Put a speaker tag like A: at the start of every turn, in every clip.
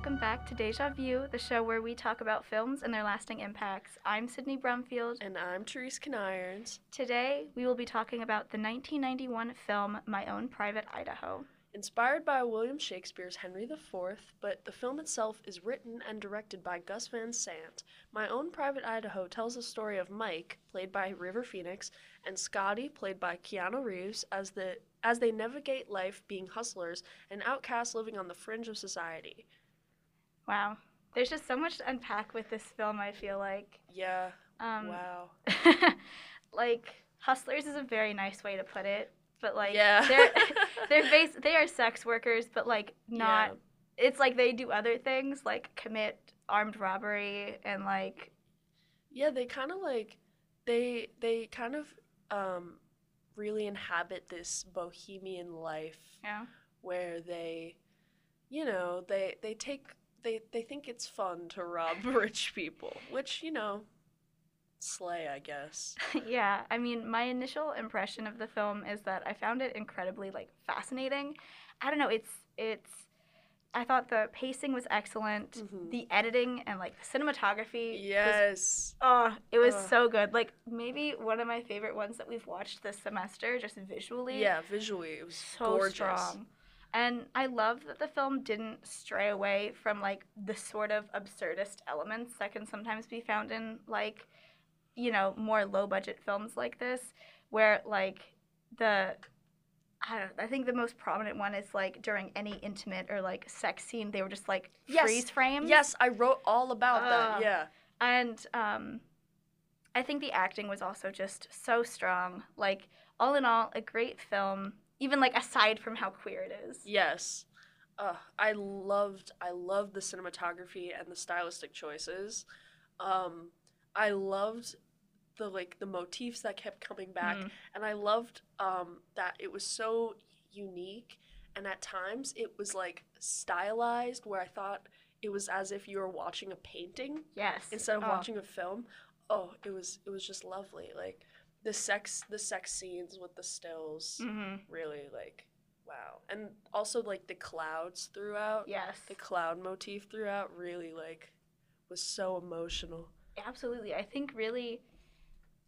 A: welcome back to Deja View, the show where we talk about films and their lasting impacts. I'm Sydney Brumfield.
B: And I'm Therese Kinirons.
A: Today, we will be talking about the 1991 film My Own Private Idaho.
B: Inspired by William Shakespeare's Henry IV, but the film itself is written and directed by Gus Van Sant. My Own Private Idaho tells the story of Mike, played by River Phoenix, and Scotty, played by Keanu Reeves, as the as they navigate life being hustlers and outcasts living on the fringe of society.
A: Wow. There's just so much to unpack with this film, I feel like.
B: Yeah.
A: Um,
B: wow.
A: like, hustlers is a very nice way to put it, but like,
B: Yeah.
A: they're, they're base, they are sex workers, but like, not,
B: Yeah.
A: it's like they do other things, like commit armed robbery and like,
B: Yeah, they kind of like they they kind of um really inhabit this bohemian life
A: yeah.
B: where they you know, they they take they they think it's fun to rob rich people, which, you know, slay, I guess.
A: yeah, I mean, my initial impression of the film is that I found it incredibly like fascinating. I don't know, it's it's I thought the pacing was excellent.
B: Mhm.
A: The editing and like the cinematography was
B: Yes.
A: Oh, it was
B: Ugh.
A: so good. Like maybe one of my favorite ones that we've watched this semester, just visually.
B: Yeah, visually it was
A: so
B: gorgeous.
A: strong. And I love that the film didn't stray away from like the sort of absurdist elements that can sometimes be found in like, you know, more low budget films like this, where like the I don't I think the most prominent one is like during any intimate or like sex scene, they were just like
B: Yes.
A: freeze frames.
B: Yes, I wrote all about
A: Ugh.
B: that. Yeah.
A: And um, I think the acting was also just so strong. Like, all in all, a great film, even like aside from how queer it is.
B: Yes. Uh, I loved I loved the cinematography and the stylistic choices. Um, I loved the like the motifs that kept coming back
A: Mm.
B: and I loved um, that it was so unique and at times it was like stylized where I thought it was as if you were watching a painting
A: Yes.
B: instead of
A: Oh,
B: watching a film. Oh, it was it was just lovely. Like the sex the sex scenes with the stills
A: mhm.
B: really like wow and also like the clouds throughout
A: Yes.
B: the cloud motif throughout really like was so emotional
A: Absolutely. I think really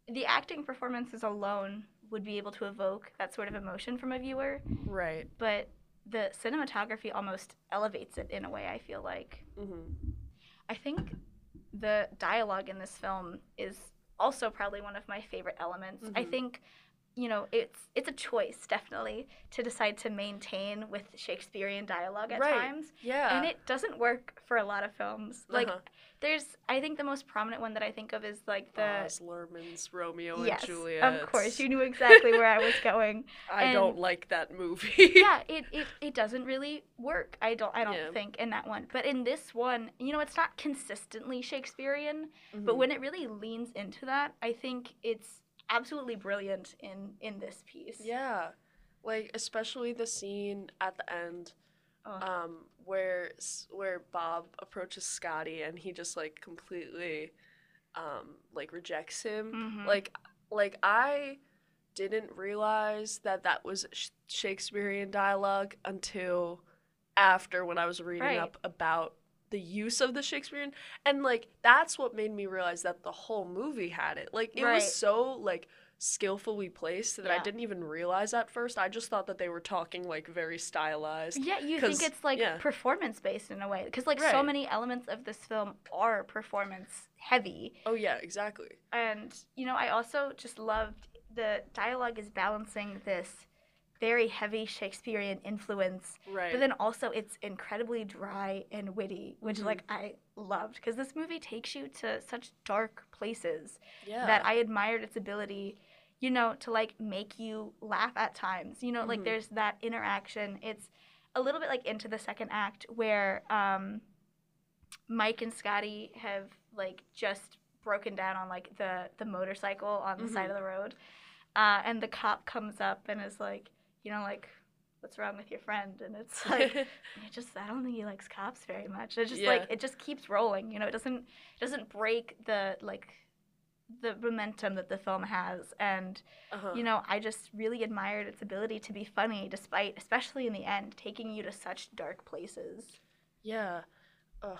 A: the acting performances alone would be able to evoke that sort of emotion from a viewer,
B: right
A: but the cinematography almost elevates it in a way, I feel like.
B: hmm
A: I think the dialogue in this film is also probably one of my favorite elements. I
B: Mhm.
A: think you know it's it's a choice definitely to decide to maintain with Shakespearean dialogue at
B: Right.
A: times,
B: yeah
A: and it doesn't work for a lot of films. Like
B: Uh-huh.
A: there's I think the most prominent one that I think of is like the
B: Baz Luhrmann's Romeo
A: yes,
B: and Juliet
A: of course you knew exactly where I was going.
B: I
A: and-
B: don't like that movie
A: yeah, it, it, it doesn't really work. I don't I don't
B: Yeah.
A: think in that one. But in this one, you know, it's not consistently Shakespearean, but
B: Mhm.
A: when it really leans into that, I think it's absolutely brilliant in in this piece.
B: yeah like especially the scene at the end
A: Ugh.
B: um where where Bob approaches Scotty and he just like completely um like rejects him
A: Mhm.
B: like like I didn't realize that that was sh- Shakespearean dialogue until after when I was reading
A: Right.
B: up about the use of the Shakespearean and like that's what made me realize that the whole movie had it. Like it
A: Right.
B: was so like skillfully placed that I didn't even realize at first. I just thought that they were talking like very stylized.
A: Yeah, you think it's like
B: yeah.
A: performance based in a way because like so many elements of this film are performance heavy,
B: oh yeah exactly.
A: And you know I also just loved the dialogue is balancing this very heavy Shakespearean influence
B: right
A: but then also it's incredibly dry and witty which
B: Mhm.
A: like i loved because this movie takes you to such dark places
B: yeah
A: that i admired its ability you know to like make you laugh at times you know like
B: Mhm.
A: there's that interaction it's a little bit like into the second act where um mike and scotty have like just broken down on like the the motorcycle on the side
B: Mhm.
A: of the road uh, and the cop comes up and is like you know like what's wrong with your friend and it's like it just I don't think he likes cops very much. It just like, it just keeps rolling, you know. It doesn't it doesn't break the like the momentum that the film has and
B: uh-huh.
A: you know, I just really admired its ability to be funny despite especially in the end taking you to such dark places.
B: Yeah. Ugh,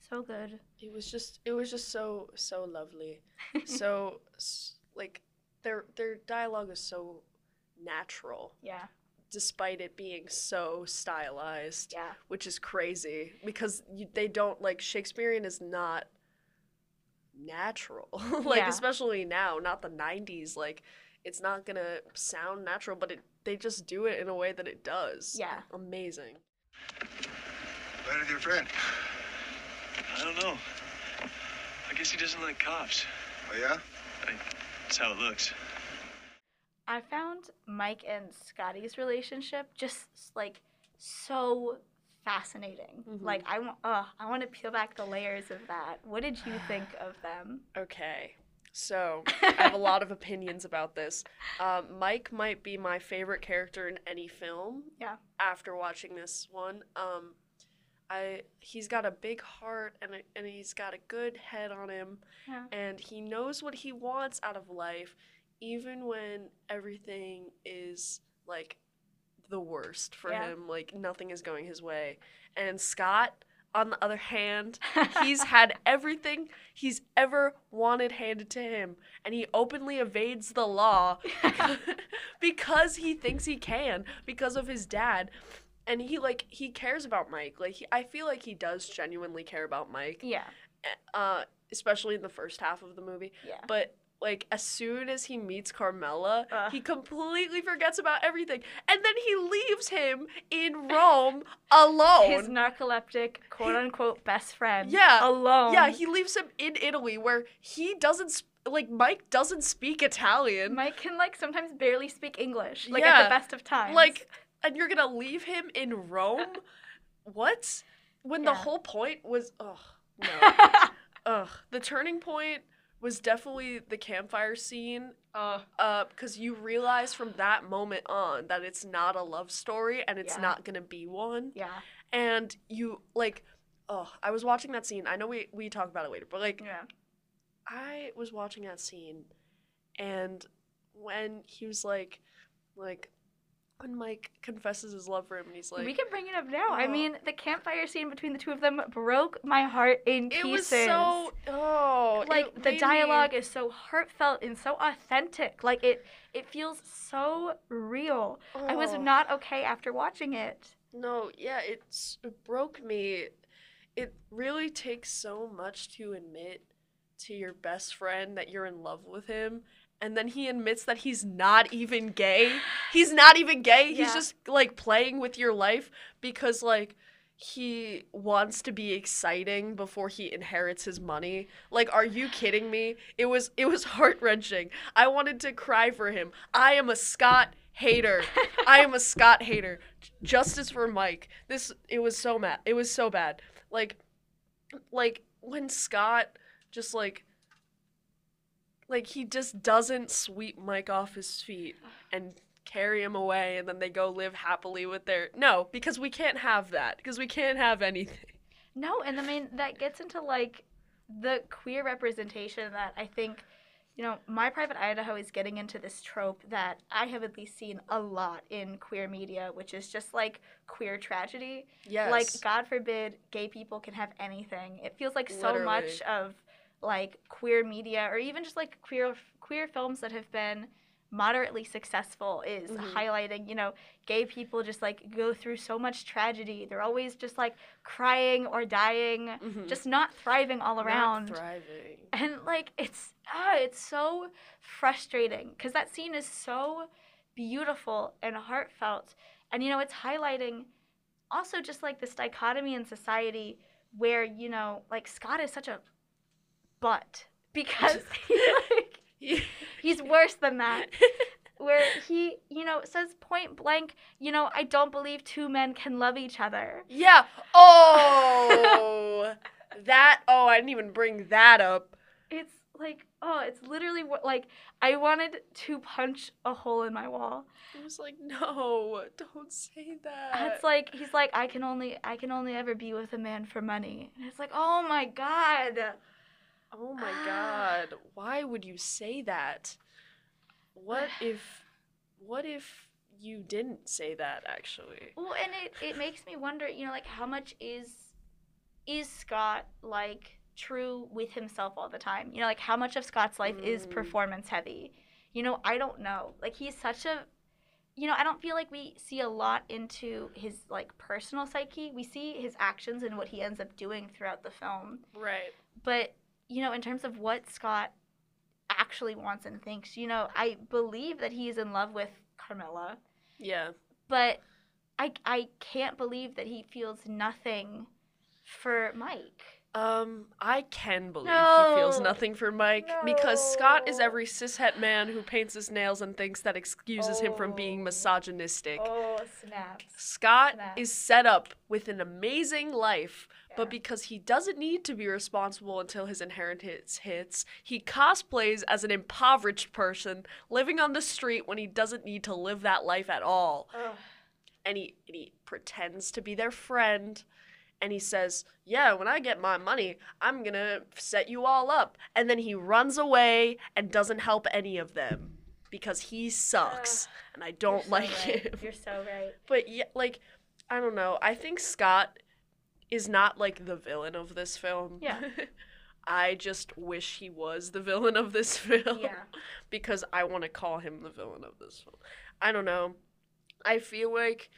A: So good.
B: it was just it was just so so lovely. so like their their dialogue is so natural
A: yeah.
B: despite it being so stylized
A: Yeah.
B: which is crazy because you, they don't like shakespearean is not natural like
A: Yeah.
B: especially now not the 90s like it's not gonna sound natural but it they just do it in a way that it does
A: Yeah.
B: amazing
C: Where with your friend?
D: I don't know. I guess he doesn't like cops.
C: Oh, yeah?
D: That's how it looks.
A: I found Mike and Scotty's relationship just like so fascinating.
B: Mhm.
A: Like I want, uh, I want to peel back the layers of that. What did you think of them?
B: okay so i have a lot of opinions about this um, mike might be my favorite character in any film
A: Yeah.
B: after watching this one um, I he's got a big heart and a, and he's got a good head on him
A: Yeah.
B: and he knows what he wants out of life even when everything is like the worst for
A: Yeah.
B: him like nothing is going his way and Scott on the other hand he's had everything he's ever wanted handed to him and he openly evades the law because he thinks he can because of his dad and he like he cares about mike like he, i feel like he does genuinely care about mike
A: yeah.
B: uh especially in the first half of the movie
A: Yeah.
B: but like as soon as he meets Carmela,
A: Ugh.
B: he completely forgets about everything, and then he leaves him in Rome alone.
A: His narcoleptic quote unquote best friend.
B: Yeah.
A: Alone.
B: Yeah, he leaves him in Italy where he doesn't sp- like Mike doesn't speak Italian.
A: Mike can like sometimes barely speak English. Like
B: Yeah.
A: at the best of times.
B: Like and you're to leave him in Rome? what? When the whole point was ugh, no. ugh. The turning point was definitely the campfire scene
A: uh,
B: uh because you realize from that moment on that it's not a love story and it's
A: Yeah.
B: not to be one.
A: yeah.
B: And you like oh, I was watching that scene. I know we we talk about it later, but like
A: Yeah.
B: I was watching that scene, and when he was like, like, when Mike confesses his love for him, and he's like,
A: we can bring it up now. I
B: Oh.
A: mean, the campfire scene between the two of them broke my heart in
B: it
A: pieces.
B: was so oh,
A: like the
B: made me-
A: dialogue is so heartfelt and so authentic. Like it it feels so real. I was
B: oh.
A: not okay after watching it.
B: No, yeah, it's it broke me. It really takes so much to admit to your best friend that you're in love with him. And then he admits that he's not even gay. He's not even gay. He's just like playing with your life because like he wants to be exciting before he inherits his money. Like are you kidding me? It was it was heart-wrenching. I wanted to cry for him. I am a Scott hater. I am a Scott hater. Justice for Mike. This it was so mad. It was so bad. Like like when Scott just like like he just doesn't sweep Mike off his feet and carry him away and then they go live happily with their No, because we can't have that. Because we can't have anything.
A: No, and I mean that gets into like the queer representation that I think, you know, my private Idaho is getting into this trope that I have at least seen a lot in queer media, which is just like queer tragedy.
B: Yes.
A: Like God forbid gay people can have anything. It feels like so much of like queer media or even just like queer queer films that have been moderately successful is
B: Mhm.
A: highlighting, you know, gay people just like go through so much tragedy. They're always just like crying or dying,
B: Mhm.
A: just not thriving all around Not
B: thriving.
A: And like it's ah, it's so frustrating because that scene is so beautiful and heartfelt, and you know it's highlighting also just like this dichotomy in society where you know like Scott is such a butt because he, like he's worse than that. Where he, you know, says point blank, you know, I don't believe two men can love each other.
B: Yeah. Oh, that. Oh, I didn't even bring that up.
A: It's like, oh, it's literally what like I wanted to punch a hole in my wall.
B: I was like, no, don't say that.
A: it's like he's like, I can only I can only ever be with a man for money. And it's like, oh my god.
B: Oh my god, why would you say that? What if, what if you didn't say that actually?
A: Well, and it, it makes me wonder, you know, like how much is is Scott like true with himself all the time? You know, like how much of Scott's life is
B: Mm.
A: performance heavy? You know, I don't know. Like he's such a you know, I don't feel like we see a lot into his like personal psyche. We see his actions and what he ends up doing throughout the film.
B: Right.
A: But, you know, in terms of what Scott actually wants and thinks, you know, I believe that he is in love with Carmela,
B: Yeah.
A: but I I can't believe that he feels nothing for Mike.
B: Um, I can believe he feels nothing for Mike because Scott is
A: No.
B: every cishet man who paints his nails and thinks that excuses him from being
A: Oh.
B: misogynistic.
A: Oh, snaps.
B: Scott
A: Snap.
B: is set up with an amazing life,
A: Yeah.
B: but because he doesn't need to be responsible until his inheritance hits, he cosplays as an impoverished person living on the street when he doesn't need to live that life at all. And he, and he pretends to be their friend. And he says, Yeah, when I get my money, I'm gonna set you all up. And then he runs away and doesn't help any of them because he sucks. and I don't
A: so
B: like
A: right.
B: him.
A: You're so right.
B: But yeah, like I don't know. I think Scott is not like the villain of this film.
A: Yeah.
B: I just wish he was the villain of this film.
A: Yeah.
B: because I want to call him the villain of this film. I don't know. I feel like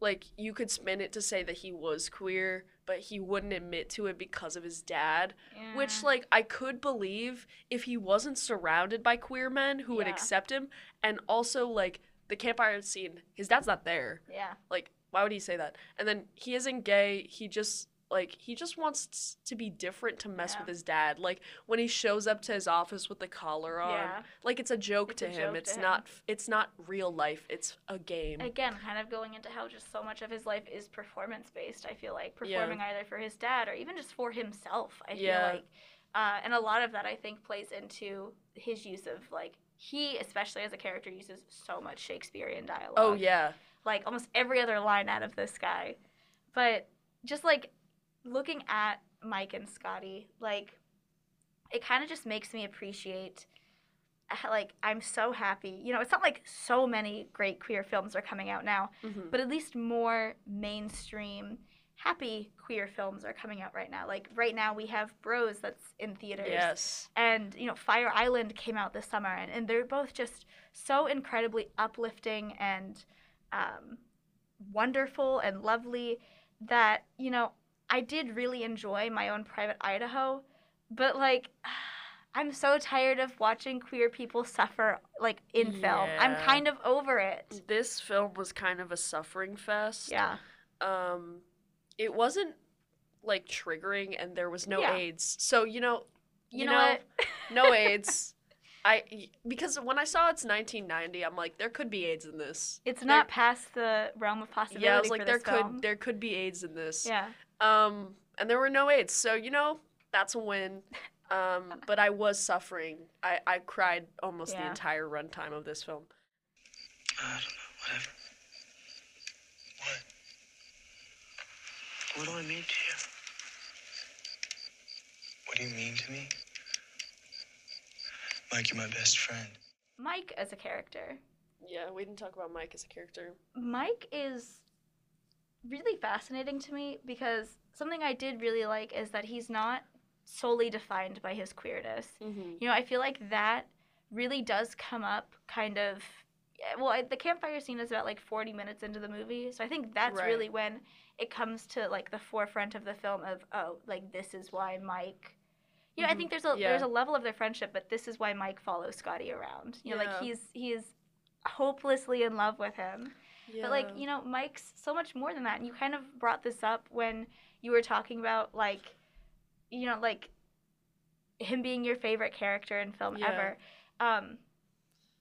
B: like you could spin it to say that he was queer, but he wouldn't admit to it because of his dad, which like I could believe if he wasn't surrounded by queer men who would accept him and also like the campfire scene, his dad's not there.
A: Yeah.
B: Like, why would he say that? And then he isn't gay. He just like he just wants to be different to mess
A: Yeah.
B: with his dad. Like when he shows up to his office with the collar on,
A: Yeah.
B: like it's a joke
A: It's
B: to
A: a
B: him.
A: joke
B: it's
A: to
B: not. It's not real life. It's a game.
A: Again, kind of going into how just so much of his life is performance based. I feel like
B: Yeah.
A: performing either for his dad or even just for himself. I
B: Yeah.
A: feel like, uh, and a lot of that I think plays into his use of like he, especially as a character, uses so much Shakespearean dialogue.
B: oh yeah.
A: like almost every other line out of this guy. But just like looking at Mike and Scotty, like it kind of just makes me appreciate like I'm so happy. You know, it's not like so many great queer films are coming out now,
B: Mhm.
A: but at least more mainstream happy queer films are coming out right now. Like right now we have Bros that's in theaters
B: Yes.
A: and you know fire island came out this summer and, and they're both just so incredibly uplifting and um, wonderful and lovely that you know i did really enjoy my own private idaho but like i'm so tired of watching queer people suffer like in film i'm kind of over it
B: This film was kind of a suffering fest.
A: yeah
B: Um, it wasn't like triggering, and there was no
A: Yeah.
B: AIDS. So you know,
A: you,
B: You
A: know,
B: know, no AIDS. I because when I saw it's 1990, I'm like there could be AIDS in this.
A: it's
B: There-
A: not past the realm of possibility
B: Yeah, I was like there
A: this
B: could
A: film.
B: there could be AIDS in this.
A: yeah
B: Um, and there were no AIDS, so you know that's a win. Um, but I was suffering. I I cried almost the entire runtime of this film.
D: I don't know, whatever. What? What do I mean to you? What do you mean to me? Mike, you're my best friend.
A: mike as a character
B: Yeah, we didn't talk about Mike as a character.
A: Mike is really fascinating to me because something I did really like is that he's not solely defined by his queerness.
B: Mm-hmm.
A: You know, I feel like that really does come up kind of. Well, I, the campfire scene is about like 40 minutes into the movie, so I think that's
B: Right.
A: really when it comes to like the forefront of the film of oh, like this is why Mike. You know, I
B: Mhm.
A: think there's a
B: Yeah.
A: there's a level of their friendship, but this is why Mike follows Scotty around. You know,
B: Yeah.
A: like he's he's hopelessly in love with him.
B: Yeah.
A: But like, you know, Mike's so much more than that. And you kind of brought this up when you were talking about like you know, like him being your favorite character in film
B: Yeah.
A: ever. Um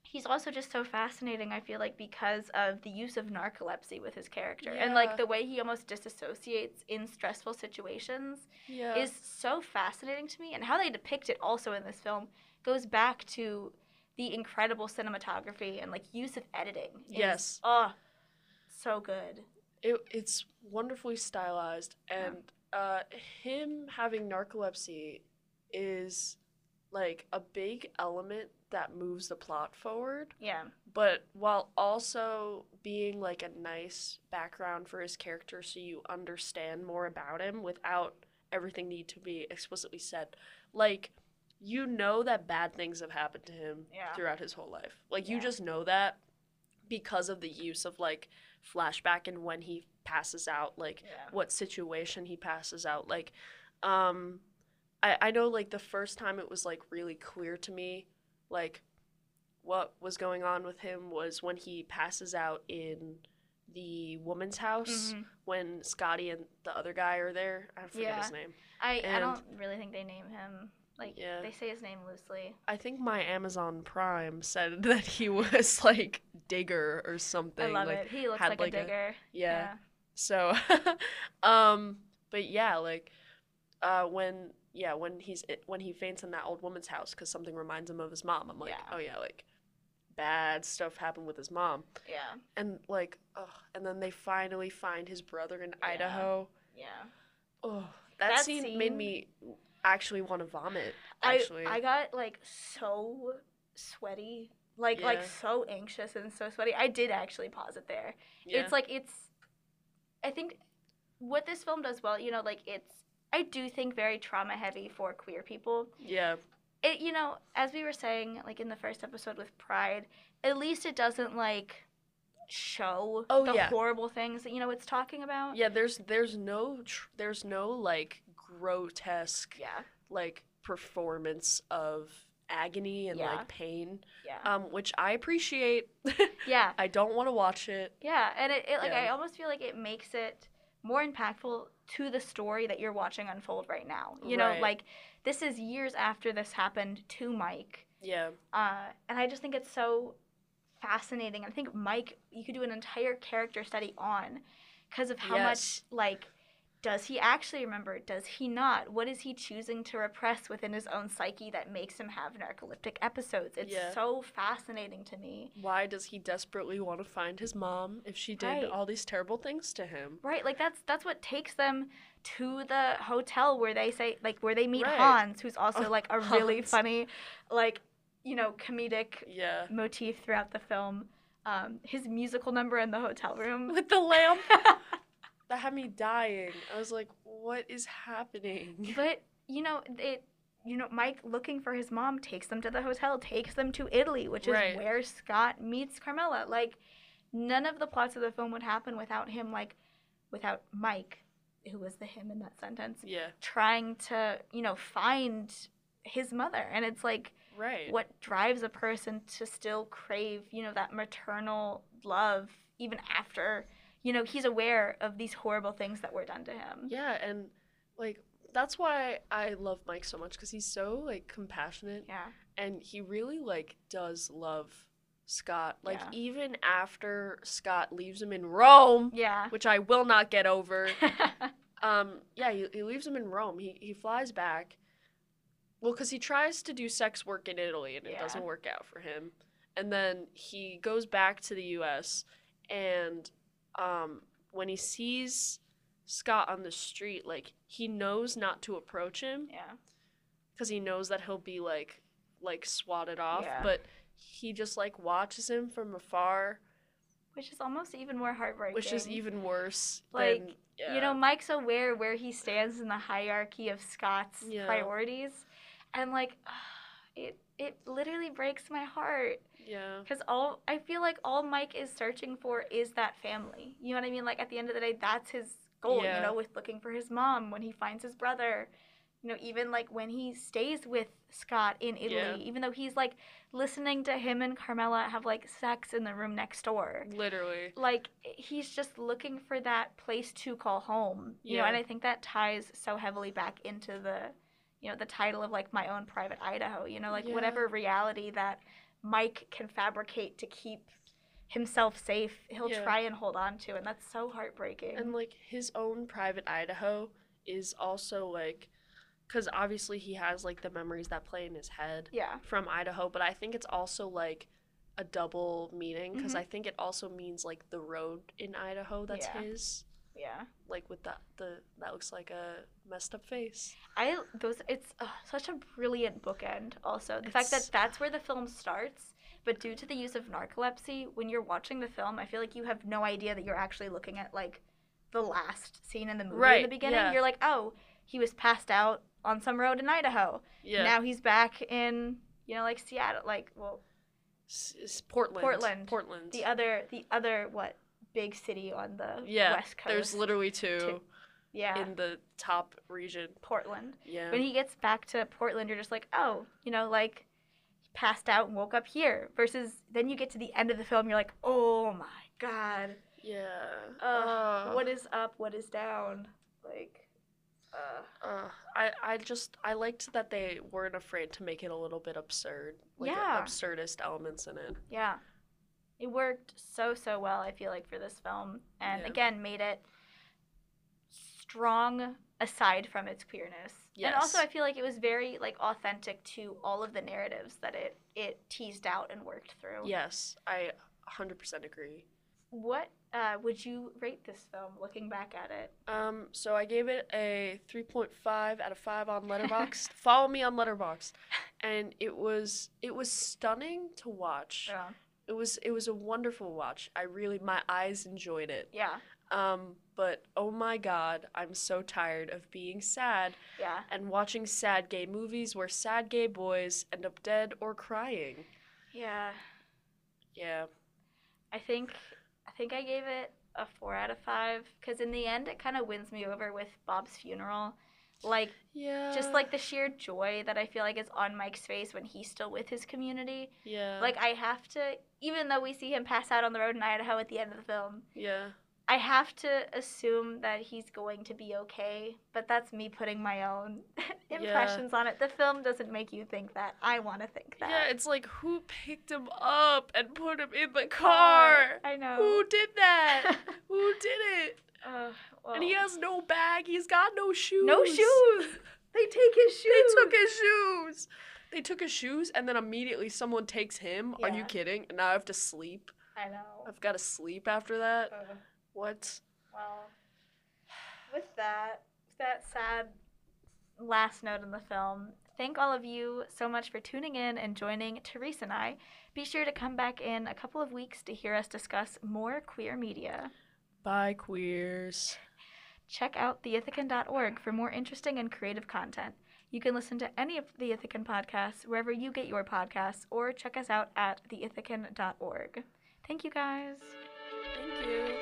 A: he's also just so fascinating, I feel like, because of the use of narcolepsy with his character. And like the way he almost disassociates in stressful situations
B: yeah.
A: is so fascinating to me and how they depict it also in this film goes back to the incredible cinematography and like use of editing is,
B: Yes.
A: oh so good
B: it, it's wonderfully stylized
A: Yeah.
B: and uh, him having narcolepsy is like a big element that moves the plot forward
A: Yeah.
B: but while also being like a nice background for his character so you understand more about him without everything need to be explicitly said like you know that bad things have happened to him
A: Yeah.
B: throughout his whole life like you just know that because of the use of like flashback and when he passes out like
A: Yeah.
B: what situation he passes out like um I, I know like the first time it was like really clear to me like what was going on with him was when he passes out in the woman's house
A: Mhm.
B: when Scotty and the other guy are there. I forget
A: Yeah.
B: his name.
A: I, I don't really think they name him. Like
B: Yeah.
A: they say his name loosely.
B: I think my Amazon Prime said that he was like Digger or something.
A: I love
B: like,
A: it. He looks like,
B: like,
A: a
B: a-
A: digger.
B: Yeah. So, um, but yeah, like, uh, when yeah, when he's when he faints in that old woman's house because something reminds him of his mom. I'm like,
A: Yeah.
B: oh yeah, like, bad stuff happened with his mom,
A: Yeah.
B: and like, oh, and then they finally find his brother in
A: Yeah.
B: Idaho.
A: Yeah.
B: Oh, that,
A: That
B: scene, made me actually want to vomit. Actually,
A: I I got like so sweaty. Like like so anxious and so sweaty. I did actually pause it there.
B: yeah.
A: It's like it's I think what this film does well, you know, like it's I do think very trauma heavy for queer people.
B: yeah,
A: It you know, as we were saying like in the first episode with Pride, at least it doesn't like show
B: Oh,
A: the
B: yeah.
A: horrible things that you know it's talking about.
B: yeah. There's there's no tr- there's no like grotesque
A: Yeah.
B: like performance of agony and
A: Yeah.
B: like pain
A: Yeah.
B: um which i appreciate
A: yeah.
B: i don't want to watch it
A: Yeah, and it, it like I almost feel like it makes it more impactful to the story that you're watching unfold right now. You know, like this is years after this happened to Mike.
B: yeah
A: Uh, and I just think it's so fascinating. I think Mike, you could do an entire character study on because of how
B: Yes.
A: much like does he actually remember? Does he not? What is he choosing to repress within his own psyche that makes him have narcoleptic episodes? It's
B: Yeah.
A: so fascinating to me.
B: why does he desperately want to find his mom if she did
A: Right.
B: all these terrible things to him
A: Right, like that's that's what takes them to the hotel where they say like where they meet
B: Right.
A: Hans, who's also
B: Oh,
A: like a really funny, like you know, comedic
B: yeah
A: motif throughout the film. Um, his musical number in the hotel room.
B: with the lamp that had me dying i was like what is happening
A: but you know it. You know, Mike looking for his mom takes them to the hotel, takes them to Italy, which is
B: Right.
A: where Scott meets Carmela. Like, none of the plots of the film would happen without him, like, without Mike, who was the him in that sentence,
B: yeah
A: trying to, you know, find his mother. And it's like
B: right
A: what drives a person to still crave, you know, that maternal love even after, you know, he's aware of these horrible things that were done to him.
B: yeah and like that's why i love mike so much because he's so like compassionate
A: Yeah.
B: and he really like does love Scott. Like
A: Yeah.
B: even after Scott leaves him in Rome,
A: Yeah.
B: which I will not get over. um, yeah, he, he leaves him in Rome. He he flies back. Well, because he tries to do sex work in Italy and it
A: Yeah.
B: doesn't work out for him. And then he goes back to the U.S. and um, when he sees Scott on the street, like he knows not to approach him
A: yeah.
B: because he knows that he'll be like like swatted off
A: Yeah.
B: but he just like watches him from afar
A: Which is almost even more heartbreaking.
B: which is even worse
A: Like,
B: than, yeah.
A: You know, Mike's aware where he stands in the hierarchy of Scott's
B: Yeah.
A: priorities. And like it it literally breaks my heart.
B: yeah
A: Because all I feel like all Mike is searching for is that family. You know what I mean? Like at the end of the day, that's his goal.
B: Yeah.
A: You know, with looking for his mom when he finds his brother. You know, even like when he stays with Scott in Italy,
B: Yeah.
A: even though he's like listening to him and Carmela have like sex in the room next door.
B: literally
A: Like he's just looking for that place to call home. You know, and I think that ties so heavily back into the you know, the title of like my own private Idaho, you know, like
B: Yeah.
A: whatever reality that Mike can fabricate to keep himself safe, he'll
B: Yeah.
A: try and hold on to, and that's so heartbreaking.
B: and like his own private idaho is also like because obviously he has like the memories that play in his head
A: yeah,
B: from idaho but i think it's also like a double meaning because
A: Mhm.
B: i think it also means like the road in idaho that's
A: Yeah.
B: his
A: Yeah.
B: like with that the that looks like a messed up face.
A: I those it's uh, such a brilliant bookend. Also, the fact that that's where the film starts, but due to the use of narcolepsy, when you're watching the film, I feel like you have no idea that you're actually looking at like the last scene in the movie right, in the beginning.
B: yeah.
A: You're like, oh, he was passed out on some road in Idaho.
B: Yeah.
A: Now he's back in you know like Seattle, like well
B: s- Portland.
A: Portland.
B: Portland.
A: the other the other what big city on the
B: yeah.
A: west coast.
B: There's literally two,
A: Two. yeah
B: in the top region.
A: Portland.
B: Yeah.
A: when he gets back to Portland, you're just like, oh, you know, like he passed out and woke up here. Versus then you get to the end of the film, you're like, oh my god,
B: yeah.
A: uh,
B: Uh,
A: what is up, what is down, like, uh,
B: Uh, I I just I liked that they weren't afraid to make it a little bit absurd, like
A: Yeah.
B: absurdist elements in it.
A: yeah, it worked so so well. I feel like for this film, and
B: Yeah.
A: again made it strong aside from its queerness. yes. And also, I feel like it was very like authentic to all of the narratives that it it teased out and worked through.
B: Yes, I 100% agree.
A: What uh, would you rate this film looking back at it?
B: Um, so I gave it a 3.5 out of 5 on Letterboxd. Follow me on Letterboxd. And it was it was stunning to watch.
A: Yeah.
B: It was it was a wonderful watch. I really my eyes enjoyed it.
A: Yeah.
B: Um, but oh my god, I'm so tired of being sad
A: Yeah.
B: and watching sad gay movies where sad gay boys end up dead or crying.
A: Yeah.
B: Yeah.
A: I think I think I gave it a four out of five because in the end it kind of wins me over with Bob's funeral. Like
B: Yeah.
A: just like the sheer joy that I feel like is on Mike's face when he's still with his community.
B: Yeah.
A: Like I have to, even though we see him pass out on the road in Idaho at the end of the film,
B: Yeah.
A: I have to assume that he's going to be okay. But that's me putting my own
B: Yeah.
A: impressions on it. The film doesn't make you think that. I want to think that.
B: Yeah, it's like who picked him up and put him in the car?
A: I know.
B: Who did that? who did it?
A: Uh, well,
B: And he has no bag. He's got no shoes.
A: no shoes. They take his shoes.
B: They took his shoes. They took his shoes, and then immediately someone takes him. Are you kidding? And now I have to sleep.
A: I know.
B: I've got to sleep after that.
A: Uh,
B: What?
A: well, with that, that sad last note in the film, thank all of you so much for tuning in and joining Therese and I. Be sure to come back in a couple of weeks to hear us discuss more queer media.
B: Bye, queers.
A: Check out theithacan.org for more interesting and creative content. You can listen to any of the Ithacan podcasts wherever you get your podcasts or check us out at theithacan.org. Thank you guys.
B: Thank you.